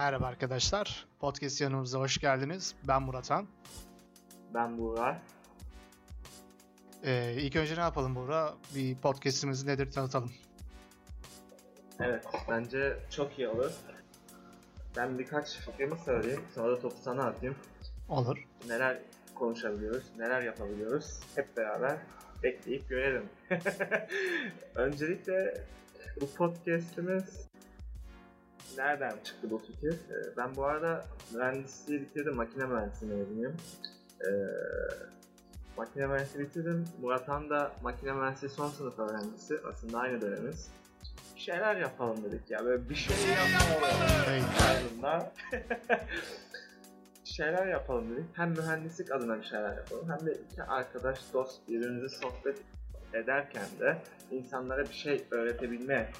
Merhaba arkadaşlar. Podcast yanımıza hoş geldiniz. Ben Muratan. Ben Buğra. Ee, ilk önce ne yapalım Buğra? Bir podcastimizi nedir tanıtalım. Evet, bence çok iyi olur. Ben birkaç fikrimi söyleyeyim, sonra da topu sana atayım. Olur. Neler konuşabiliyoruz, neler yapabiliyoruz hep beraber bekleyip görelim. Öncelikle bu podcastimiz nereden çıktı bu fikir? Ee, Ben bu arada mühendisliği bitirdim, makine mühendisliği mezunuyum. Ee, makine mühendisliği bitirdim. Murat da makine mühendisliği son sınıf öğrencisi. Aslında aynı dönemiz. Bir şeyler yapalım dedik ya. Böyle bir şey yapalım. Bir şeyler yapalım dedik. Hem mühendislik adına bir şeyler yapalım. Hem de iki arkadaş, dost birbirimize sohbet ederken de insanlara bir şey öğretebilme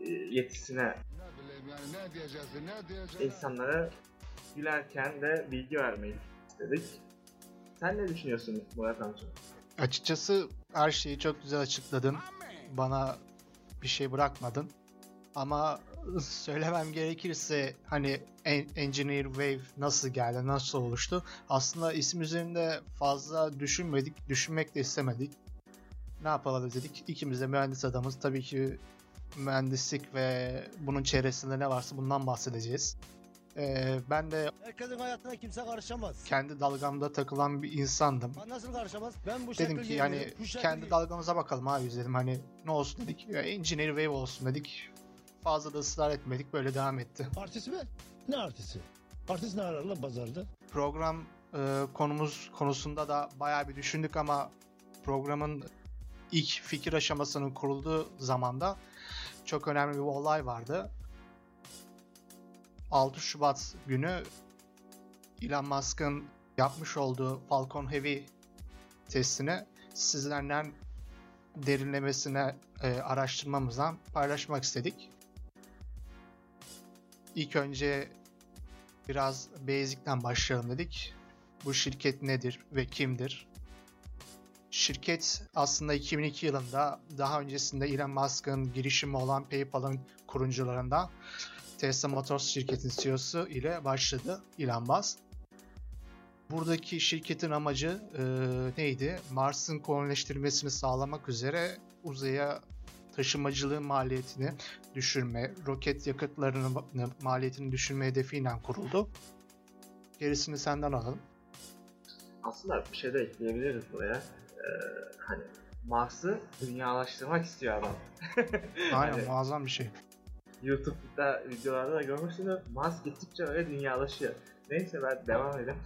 e, yetisine yani ne diyeceğiz ne diyeceğiz. insanlara gülerken de bilgi vermeyi istedik. Sen ne düşünüyorsun Murat amca? Açıkçası her şeyi çok güzel açıkladın. Bana bir şey bırakmadın. Ama söylemem gerekirse hani En- Engineer Wave nasıl geldi, nasıl oluştu? Aslında isim üzerinde fazla düşünmedik, düşünmek de istemedik. Ne yapalım dedik. İkimiz de mühendis adamız. Tabii ki mühendislik ve bunun çevresinde ne varsa bundan bahsedeceğiz. Ee, ben de Herkesin hayatına kimse karışamaz. kendi dalgamda takılan bir insandım. Ha, Nasıl karışamaz? Ben bu Dedim ki yani bu kendi dalgamıza bakalım abi biz dedim hani ne olsun dedik. Ya, Engineer Wave olsun dedik. Fazla da ısrar etmedik böyle devam etti. Artist mi? Ne artisti? Artist ne arar lan pazarda? Program e, konumuz konusunda da bayağı bir düşündük ama programın ilk fikir aşamasının kurulduğu zamanda çok önemli bir olay vardı. 6 Şubat günü Elon Musk'ın yapmış olduğu Falcon Heavy testini sizlerden derinlemesine e, araştırmamızdan paylaşmak istedik. İlk önce biraz basic'ten başlayalım dedik. Bu şirket nedir ve kimdir? Şirket aslında 2002 yılında daha öncesinde Elon Musk'ın girişimi olan PayPal'ın kurucularından Tesla Motors şirketin CEO'su ile başladı Elon Musk. Buradaki şirketin amacı e, neydi? Mars'ın kolonileştirilmesini sağlamak üzere uzaya taşımacılığın maliyetini düşürme, roket yakıtlarının maliyetini düşürme hedefiyle kuruldu. Gerisini senden alalım. Aslında bir şey de ekleyebiliriz buraya. Hani Mars'ı dünyalaştırmak istiyor adam. Aynen Hani- muazzam bir şey. YouTube'da videolarda da görmüşsünüz. Mars gittikçe öyle dünyalaşıyor. Neyse ben devam edeyim.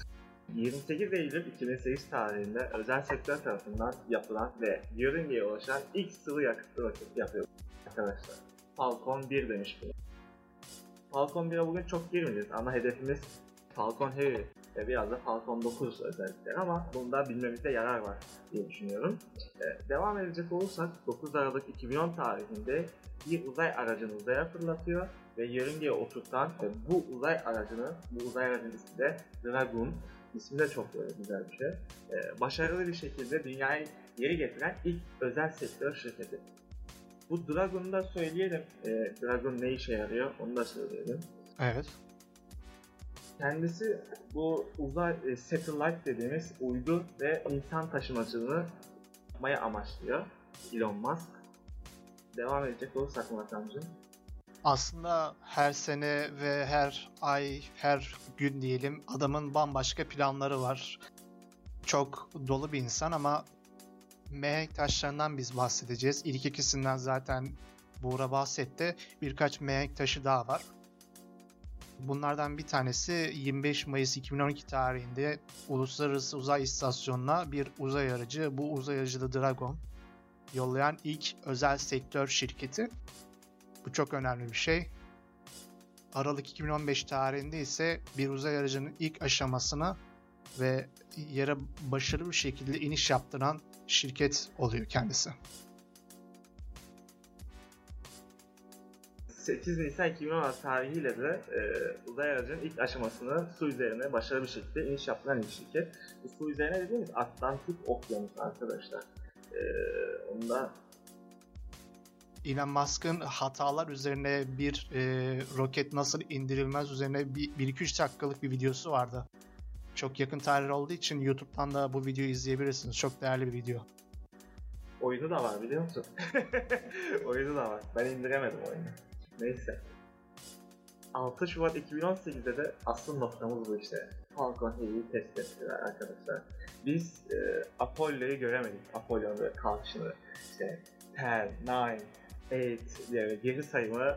28 Eylül 2008 tarihinde özel sektör tarafından yapılan ve yörüngeye ulaşan ilk sıvı yakıtlı roket yapıyor arkadaşlar. Falcon 1 demiş bunu. Falcon 1'e bugün çok girmeyeceğiz ama hedefimiz Falcon Heavy ve biraz da Falcon 9 özellikleri ama bunda bilmemizde yarar var diye düşünüyorum. Ee, devam edecek olursak 9 Aralık 2010 tarihinde bir uzay aracını uzaya fırlatıyor ve yörüngeye oturtan ve bu uzay aracını, bu uzay aracının ismi de Dragon. İsmi de çok böyle güzel bir şey. Ee, başarılı bir şekilde dünyayı geri getiren ilk özel sektör şirketi. Bu Dragon'u da söyleyelim. Ee, Dragon ne işe yarıyor onu da söyleyelim. Evet. Kendisi bu uzay e, satellite dediğimiz uydu ve insan taşımacılığını yapmaya amaçlıyor Elon Musk. Devam edecek olursak Murat amcım. Aslında her sene ve her ay, her gün diyelim adamın bambaşka planları var. Çok dolu bir insan ama mihenk taşlarından biz bahsedeceğiz. İlk ikisinden zaten Buğra bahsetti. Birkaç mihenk taşı daha var. Bunlardan bir tanesi 25 Mayıs 2012 tarihinde Uluslararası Uzay İstasyonu'na bir uzay aracı, bu uzay aracı da Dragon, yollayan ilk özel sektör şirketi. Bu çok önemli bir şey. Aralık 2015 tarihinde ise bir uzay aracının ilk aşamasını ve yere başarılı bir şekilde iniş yaptıran şirket oluyor kendisi. 8 Nisan 2016 tarihiyle de e, uzay aracının ilk aşamasını su üzerine başarılı bir şekilde iniş yaptıran ilk şirket. Bu su üzerine dediğimiz Atlantik Okyanusu arkadaşlar. E, onu da Elon Musk'ın hatalar üzerine bir e, roket nasıl indirilmez üzerine 1-2-3 dakikalık bir videosu vardı. Çok yakın tarih olduğu için YouTube'dan da bu videoyu izleyebilirsiniz. Çok değerli bir video. Oyunu da var biliyor musun? oyunu da var. Ben indiremedim oyunu. Neyse. 6 Şubat 2018'de de asıl noktamız bu işte. Falcon Heavy'yi test ettiler arkadaşlar. Biz e, Apollo'yu göremedik. Apollo'nun böyle kalkışını. İşte 10, 9, 8 diye geri sayımı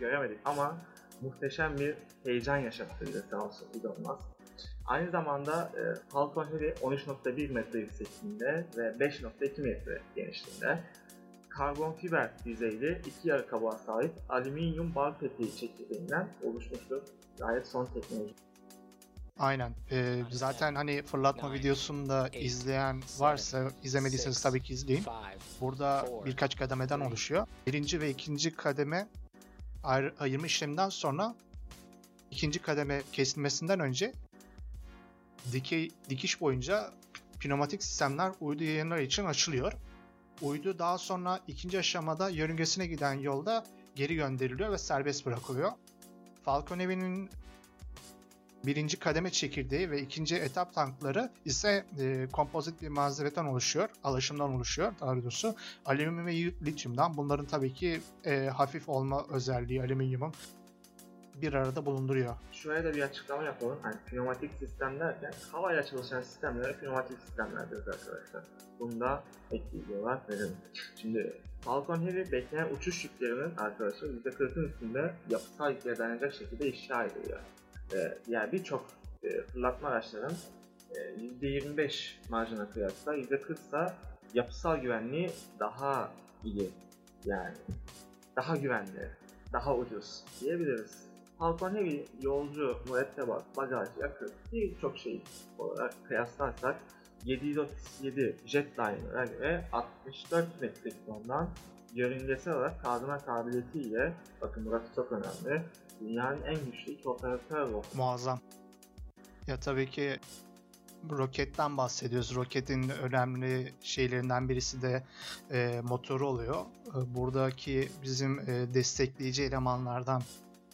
göremedik ama muhteşem bir heyecan yaşattı bize sağ olsun Elon Musk. Aynı zamanda e, Falcon Heavy 13.1 metre yüksekliğinde ve 5.2 metre genişliğinde karbon fiber yüzeyli iki yarı kabuğa sahip alüminyum bal peteği çekirdeğinden oluşmuştur. Gayet son teknoloji. Aynen. Ee, zaten hani fırlatma videosunu da izleyen varsa izlemediyseniz tabii ki izleyin. Burada birkaç kademeden oluşuyor. Birinci ve ikinci kademe ayr- ayırma işleminden sonra ikinci kademe kesilmesinden önce dikey dikiş boyunca pneumatik sistemler uydu yayınları için açılıyor. Uydu daha sonra ikinci aşamada yörüngesine giden yolda geri gönderiliyor ve serbest bırakılıyor. Falcon Heavy'nin birinci kademe çekirdeği ve ikinci etap tankları ise e, kompozit bir malzemeden oluşuyor, alaşımdan oluşuyor daha doğrusu. Alüminyum ve lityumdan. Bunların tabii ki e, hafif olma özelliği alüminyumun bir arada bulunduruyor. Şuraya da bir açıklama yapalım. Yani pneumatik sistem derken havayla çalışan sistemlere pneumatik sistemler diyoruz arkadaşlar. Bunu da ekliyorlar. Şimdi Falcon Heavy beklenen uçuş yüklerinin arkadaşlar %40'ın üstünde yapısal yüklere dayanacak şekilde inşa ediliyor. Ee, yani birçok e, fırlatma araçların e, %25 marjına kıyasla %40 ise yapısal güvenliği daha iyi. Yani daha güvenli, daha ucuz diyebiliriz. Falcon Heavy yolcu, mürettebat, bagaj, yakıt birçok şey olarak kıyaslarsak 737 Jetliner'a göre 64 metrik tondan yörüngesel olarak kaldırma kabiliyetiyle bakın burası çok önemli dünyanın en güçlü iki operatör robotu. Muazzam. Ya tabii ki roketten bahsediyoruz. Roketin önemli şeylerinden birisi de e, motoru oluyor. E, buradaki bizim e, destekleyici elemanlardan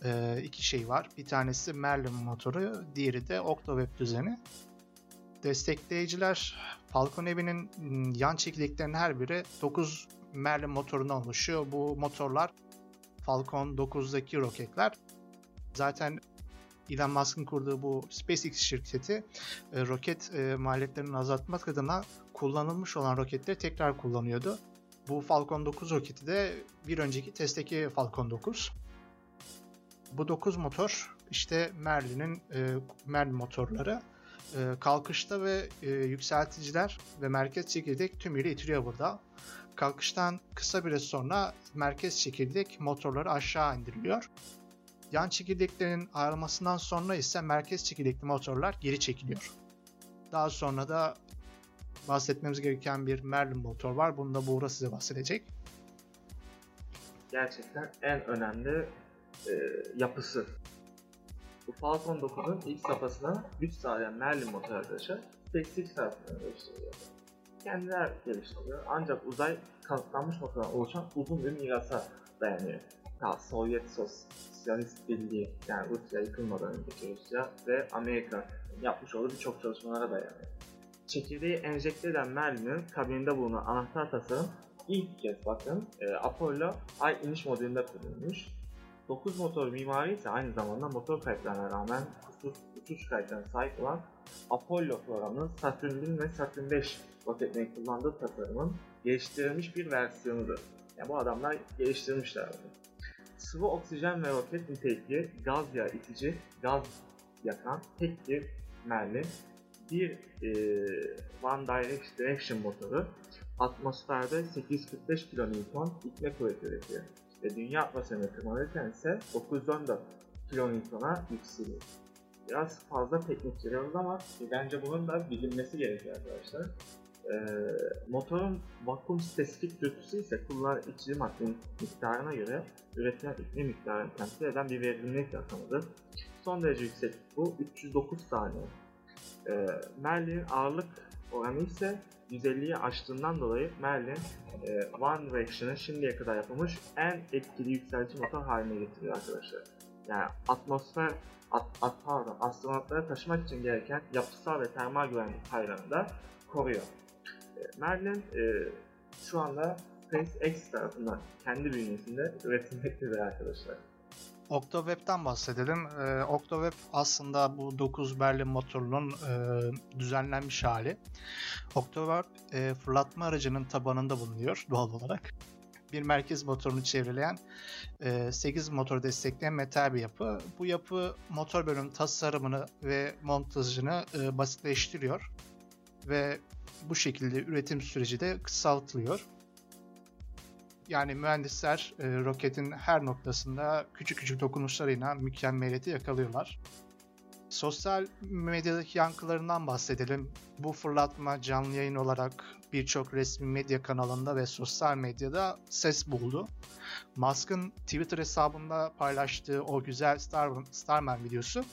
e, iki şey var. Bir tanesi Merlin motoru, diğeri de Octaweb düzeni. Destekleyiciler Falcon Heavy'nin yan çekirdeklerinin her biri 9 Merlin motorundan oluşuyor. Bu motorlar Falcon 9'daki roketler. Zaten Elon Musk'ın kurduğu bu SpaceX şirketi e, roket e, maliyetlerini azaltmak adına kullanılmış olan roketleri tekrar kullanıyordu. Bu Falcon 9 roketi de bir önceki testteki Falcon 9. Bu 9 motor işte Merlin'in e, Merlin motorları. E, kalkışta ve e, yükselticiler ve merkez çekirdek tümüyle itiliyor burada. Kalkıştan kısa bir sonra merkez çekirdek motorları aşağı indiriliyor. Yan çekirdeklerin ayrılmasından sonra ise merkez çekirdekli motorlar geri çekiliyor. Daha sonra da bahsetmemiz gereken bir Merlin motor var. Bunu da Buğra size bahsedecek. Gerçekten en önemli e, yapısı. Bu Falcon 9'un ilk safhasına güç sağlayan Merlin motor arkadaşlar SpaceX tarafından geliştiriliyor. Kendiler geliştiriliyor ancak uzay kanıtlanmış motordan oluşan uzun bir mirasa dayanıyor. Ta Sovyet Sosyalist Birliği yani Rusya yıkılmadan önceki Rusya ve Amerika yapmış olduğu birçok çalışmalara dayanıyor. Çekirdeği enjekte eden Merlin'in kabininde bulunan anahtar tasarım ilk kez bakın e, Apollo Ay iniş modülünde kullanılmış. 9 motor mimari ise aynı zamanda motor kayıtlarına rağmen kusursuz uçuş kayıtlarına sahip olan Apollo programının Saturn 1 ve Saturn 5 roketlerini kullandığı tasarımın geliştirilmiş bir versiyonudur. Yani bu adamlar geliştirmişler bunu. Sıvı oksijen ve roket nitelikli gaz yağı itici, gaz yakan tek bir Merlin, bir e, One Direction motoru atmosferde 845 kN itme kuvveti üretiyor. Ve dünya atmosferine tırmanırken ise 914 kN'a yükseliyor. Biraz fazla teknik giriyoruz ama bence bunun da bilinmesi gerekiyor arkadaşlar. Ee, motorun vakum spesifik dürtüsü ise kullanılan içici maddenin miktarına göre üretilen iklim miktarını temsil eden bir verimlilik rakamıdır. Son derece yüksek bu 309 saniye. Ee, Merlin'in ağırlık oranı ise 150'yi aştığından dolayı Merlin e, One Direction'ın şimdiye kadar yapılmış en etkili yükseltici motor haline getiriyor arkadaşlar. Yani atmosfer at, at, pardon, astronotlara taşımak için gereken yapısal ve termal güvenlik paylarını da koruyor. E, Merlin e, şu anda SpaceX tarafından kendi bünyesinde üretilmektedir arkadaşlar. Octaweb'den bahsedelim. Ee, Octaweb aslında bu 9 Berlin motorunun e, düzenlenmiş hali. Octaweb e, fırlatma aracının tabanında bulunuyor doğal olarak. Bir merkez motorunu çevreleyen e, 8 motor destekleyen metal bir yapı. Bu yapı motor bölüm tasarımını ve montajını e, basitleştiriyor ve bu şekilde üretim süreci de kısaltılıyor. Yani mühendisler e, roketin her noktasında küçük küçük dokunuşlarıyla mükemmeliyeti yakalıyorlar. Sosyal medyadaki yankılarından bahsedelim. Bu fırlatma canlı yayın olarak birçok resmi medya kanalında ve sosyal medyada ses buldu. Musk'ın Twitter hesabında paylaştığı o güzel Star, Starman videosu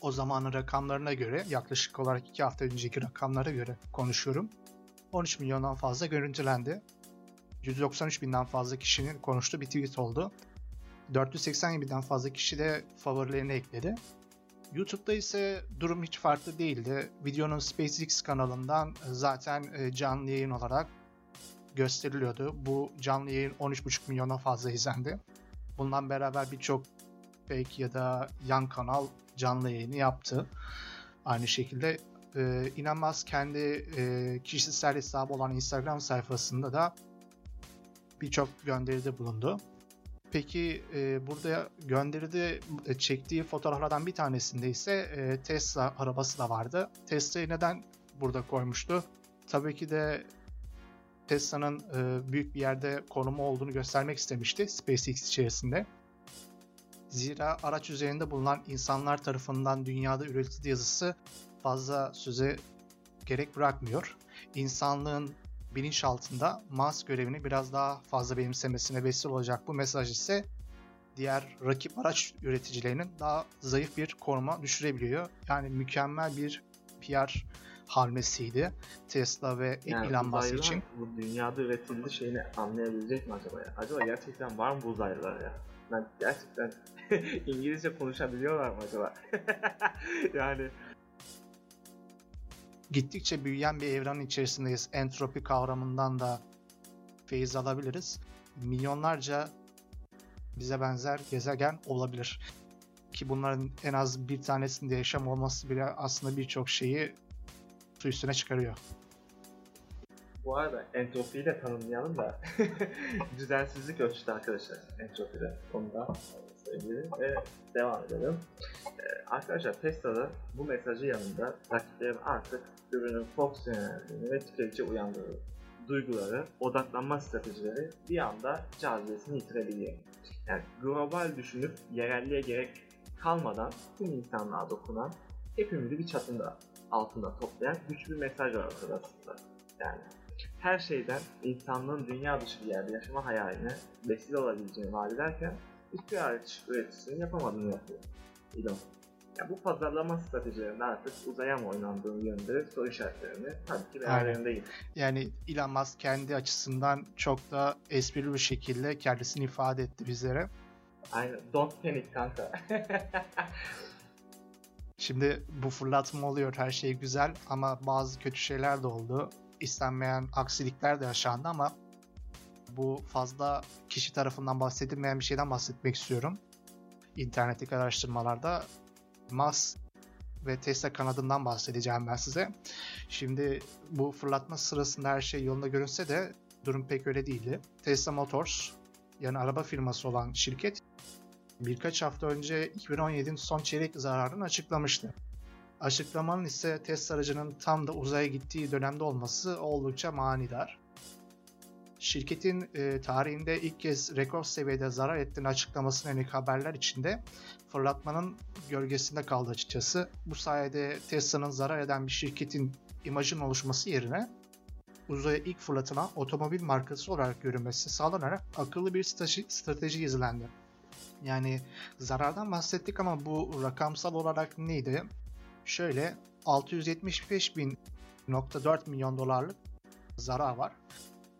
o zamanın rakamlarına göre yaklaşık olarak 2 hafta önceki rakamlara göre konuşuyorum. 13 milyondan fazla görüntülendi. 193 binden fazla kişinin konuştuğu bir tweet oldu. 480 binden fazla kişi de favorilerini ekledi. YouTube'da ise durum hiç farklı değildi. Videonun SpaceX kanalından zaten e, canlı yayın olarak gösteriliyordu. Bu canlı yayın 13,5 milyona fazla izlendi. Bundan beraber birçok fake ya da yan kanal canlı yayını yaptı. Aynı şekilde e, Musk kendi e, kişisel hesabı olan Instagram sayfasında da birçok gönderide bulundu. Peki e, burada gönderide e, çektiği fotoğraflardan bir tanesinde ise e, Tesla arabası da vardı. Tesla'yı neden burada koymuştu? Tabii ki de Tesla'nın e, büyük bir yerde konumu olduğunu göstermek istemişti SpaceX içerisinde. Zira araç üzerinde bulunan insanlar tarafından dünyada üretildiği yazısı fazla söze gerek bırakmıyor. İnsanlığın bilinçaltında Mars görevini biraz daha fazla benimsemesine vesile olacak bu mesaj ise diğer rakip araç üreticilerinin daha zayıf bir konuma düşürebiliyor. Yani mükemmel bir PR hamlesiydi Tesla ve Yani Elon Musk için. Bu dünyada üretildi şeyini anlayabilecek mi acaba ya? Acaba gerçekten var mı bu uzaylılar ya? Ben gerçekten İngilizce konuşabiliyorlar mı acaba? yani Gittikçe büyüyen bir evrenin içerisindeyiz. Entropi kavramından da feyiz alabiliriz. Milyonlarca bize benzer gezegen olabilir. Ki bunların en az bir tanesinde yaşam olması bile aslında birçok şeyi su üstüne çıkarıyor. bu arada entropiyi de tanımlayalım da düzensizlik ölçütü arkadaşlar entropide. Onu da söyleyelim ve devam edelim. Ee, arkadaşlar Tesla'da bu mesajı yanında rakiplerin artık ürünün fonksiyonelliğini ve tüketici uyandırdığı duyguları, odaklanma stratejileri bir anda cazibesini yitirebiliyor. Yani global düşünüp yerelliğe gerek kalmadan tüm insanlığa dokunan, hepimizi bir çatında altında toplayan güçlü bir mesaj var ortada. Yani her şeyden insanlığın dünya dışı bir yerde yaşama hayaline vesile olabileceğini vaat ederken hiçbir araç üreticisinin yapamadığını yapıyor. Elon. Ya bu pazarlama stratejilerinde artık uzaya mı oynandığını yönünde soru işaretlerini tabii ki beraberindeyim. Yani Elon Musk kendi açısından çok da esprili bir şekilde kendisini ifade etti bizlere. Aynen. Don't panic kanka. Şimdi bu fırlatma oluyor, her şey güzel ama bazı kötü şeyler de oldu. İstenmeyen aksilikler de yaşandı ama bu fazla kişi tarafından bahsedilmeyen bir şeyden bahsetmek istiyorum. İnternetteki araştırmalarda Musk ve Tesla kanadından bahsedeceğim ben size. Şimdi bu fırlatma sırasında her şey yolunda görünse de durum pek öyle değildi. Tesla Motors yani araba firması olan şirket birkaç hafta önce 2017'nin son çeyrek zararını açıklamıştı. Açıklamanın ise Tesla aracının tam da uzaya gittiği dönemde olması oldukça manidar. Şirketin e, tarihinde ilk kez rekor seviyede zarar ettiğini açıklamasına yönelik haberler içinde fırlatmanın gölgesinde kaldı açıkçası. Bu sayede Tesla'nın zarar eden bir şirketin imajının oluşması yerine uzaya ilk fırlatılan otomobil markası olarak görünmesi sağlanarak akıllı bir strateji, strateji izlendi. Yani zarardan bahsettik ama bu rakamsal olarak neydi? Şöyle 675 bin 1.4 milyon dolarlık zarar var.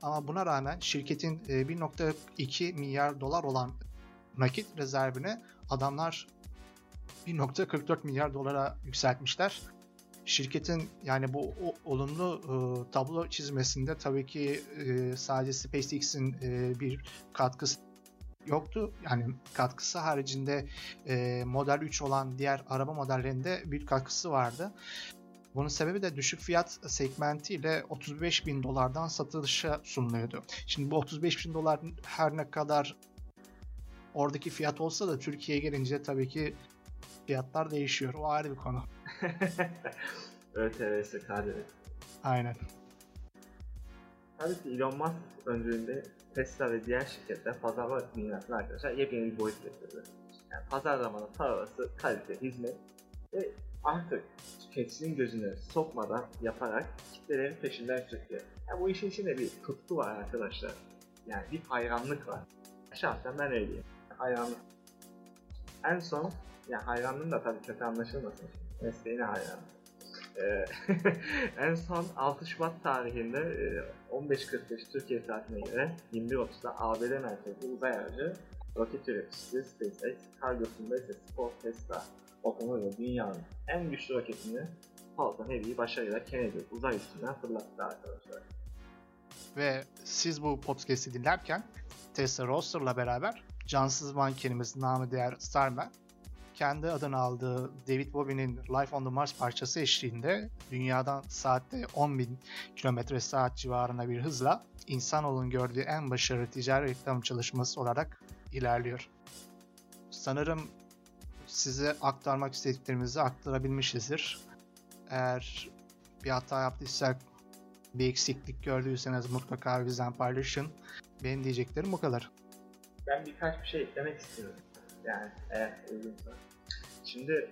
Ama buna rağmen şirketin e, 1.2 milyar dolar olan nakit rezervini adamlar 1.44 milyar dolara yükseltmişler. Şirketin yani bu olumlu e, tablo çizmesinde tabii ki e, sadece SpaceX'in e, bir katkısı yoktu. Yani katkısı haricinde e, Model 3 olan diğer araba modellerinde bir katkısı vardı. Bunun sebebi de düşük fiyat segmentiyle 35 bin dolardan satışa sunuluyordu. Şimdi bu 35 bin dolar her ne kadar oradaki fiyat olsa da Türkiye'ye gelince tabii ki fiyatlar değişiyor. O ayrı bir konu. ÖTV'si KDV. Aynen. Tabii ki Elon Musk öncülüğünde Tesla ve diğer şirketler pazarlama dünyasına arkadaşlar yepyeni bir boyut getirdi. Yani pazarlamanın parası, kalite, hizmet ve artık tüketicinin gözüne sokmadan yaparak kitlelerin peşinden sürüklüyor. Yani bu işin içinde bir tutku var arkadaşlar. Yani bir hayranlık var. Şahsen ben öyleyim. Hayranlık. En son, yani hayranlığım da tabii kötü anlaşılmasın. Mesleğine hayranım. Ee, en son 6 Şubat tarihinde e, 15.45 Türkiye saatine göre 21.30'da ABD merkezli uzay aracı roket üreticisi SpaceX, kargosunda ise Sport Tesla otomobil dünyanın en güçlü roketini Falcon Heavy'yi başarıyla Kennedy uzay üstünden fırlattı arkadaşlar. Ve siz bu podcast'i dinlerken Tesla Roadster'la beraber cansız mankenimiz namı değer Starman kendi adını aldığı David Bowie'nin Life on the Mars parçası eşliğinde dünyadan saatte 10.000 km saat civarına bir hızla insanoğlunun gördüğü en başarılı ticari reklam çalışması olarak ilerliyor. Sanırım size aktarmak istediklerimizi aktarabilmişizdir. Eğer bir hata yaptıysak bir eksiklik gördüyseniz mutlaka bizden paylaşın. Benim diyeceklerim bu kadar. Ben birkaç bir şey eklemek istiyorum. Yani eğer uygunsa. Şimdi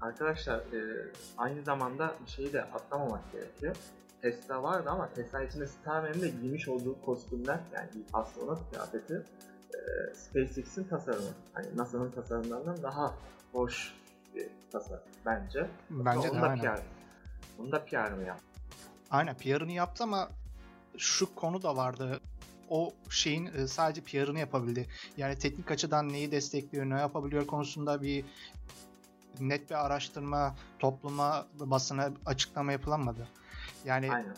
arkadaşlar e, aynı zamanda bir şeyi de atlamamak gerekiyor. Tesla vardı ama Tesla içinde Starman'ın da giymiş olduğu kostümler yani bir astronot kıyafeti e, SpaceX'in tasarımı. Hani NASA'nın tasarımlarından daha hoş bir tasarım bence. Bence de Onu da aynen. PR. Onu da PR'ını yaptı. Aynen PR'ını yaptı ama şu konu da vardı. O şeyin e, sadece PR'ını yapabildi. Yani teknik açıdan neyi destekliyor, ne yapabiliyor konusunda bir net bir araştırma, topluma, basına açıklama yapılamadı. Yani Aynen.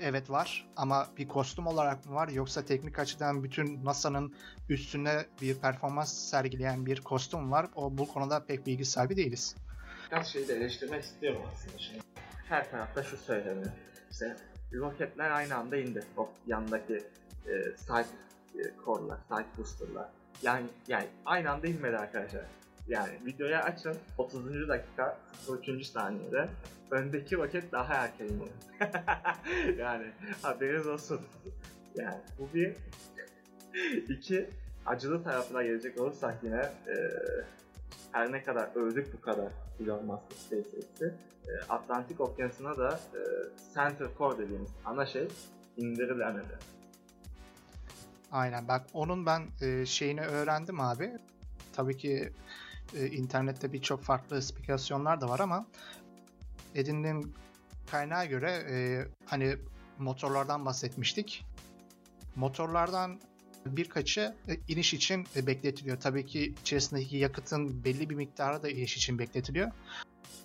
Evet var ama bir kostüm olarak mı var yoksa teknik açıdan bütün NASA'nın üstüne bir performans sergileyen bir kostüm var. O bu konuda pek bilgi sahibi değiliz. birkaç şeyi de eleştirmek istiyorum aslında şimdi. Her tarafta şu söyleniyor. İşte roketler aynı anda indi. O yandaki e, side e, core'lar, side booster'lar. Yani, yani aynı anda inmedi arkadaşlar. Yani videoyu açın 30. dakika 03. saniyede öndeki roket daha erken yani haberiniz olsun. Yani bu bir iki acılı tarafına gelecek olursak yine e, her ne kadar övdük bu kadar Elon Musk'ı SpaceX'i e, Atlantik Okyanusu'na da e, Center Core dediğimiz ana şey indirilemedi. Aynen bak onun ben e, şeyini öğrendim abi. Tabii ki e, internette birçok farklı spekülasyonlar da var ama edindiğim kaynağa göre e, hani motorlardan bahsetmiştik. Motorlardan birkaçı e, iniş için e, bekletiliyor. Tabii ki içerisindeki yakıtın belli bir miktarı da iniş için bekletiliyor.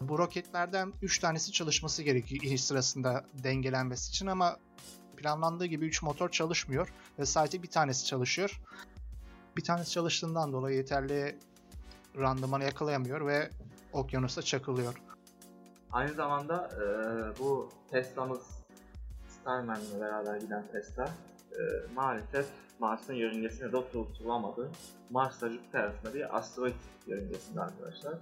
Bu roketlerden 3 tanesi çalışması gerekiyor iniş sırasında dengelenmesi için ama planlandığı gibi 3 motor çalışmıyor ve sadece bir tanesi çalışıyor. Bir tanesi çalıştığından dolayı yeterli randımanı yakalayamıyor ve okyanusta çakılıyor. Aynı zamanda e, bu Tesla'mız Starman'la beraber giden Tesla e, maalesef Mars'ın yörüngesine de oturtulamadı. Mars'la Jüpiter arasında bir asteroid yörüngesinde arkadaşlar.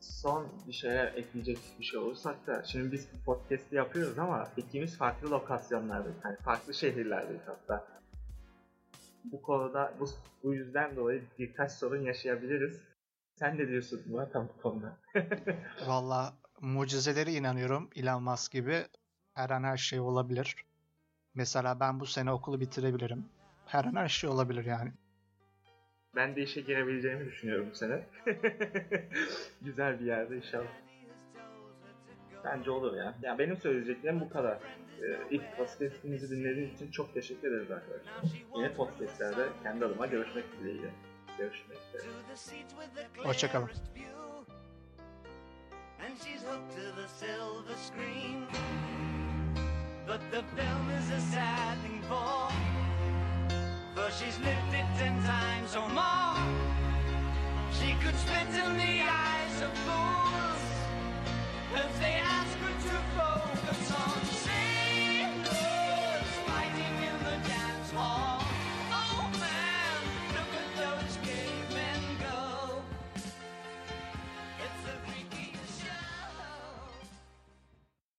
Son bir şeyler ekleyecek bir şey olursak da şimdi biz bu podcast'i yapıyoruz ama ikimiz farklı lokasyonlardayız. Yani farklı şehirlerdeyiz hatta. Bu konuda bu, bu yüzden dolayı birkaç sorun yaşayabiliriz. Sen ne diyorsun Murat bu konuda? Valla mucizelere inanıyorum Elon Musk gibi. Her an her şey olabilir. Mesela ben bu sene okulu bitirebilirim. Her an her şey olabilir yani. Ben de işe girebileceğimi düşünüyorum bu sene. Güzel bir yerde inşallah. Bence olur ya. Ya benim söyleyeceklerim bu kadar. Ee, ilk podcast'imizi dinlediğiniz için çok teşekkür ederiz arkadaşlar. Yeni podcast'lerde kendi adıma görüşmek dileğiyle. Görüşmek üzere. Hoşçakalın. And she's hooked to the silver screen. But the film is a sad thing for. For she's lived it ten times or more. She could spit in the eyes of fools if they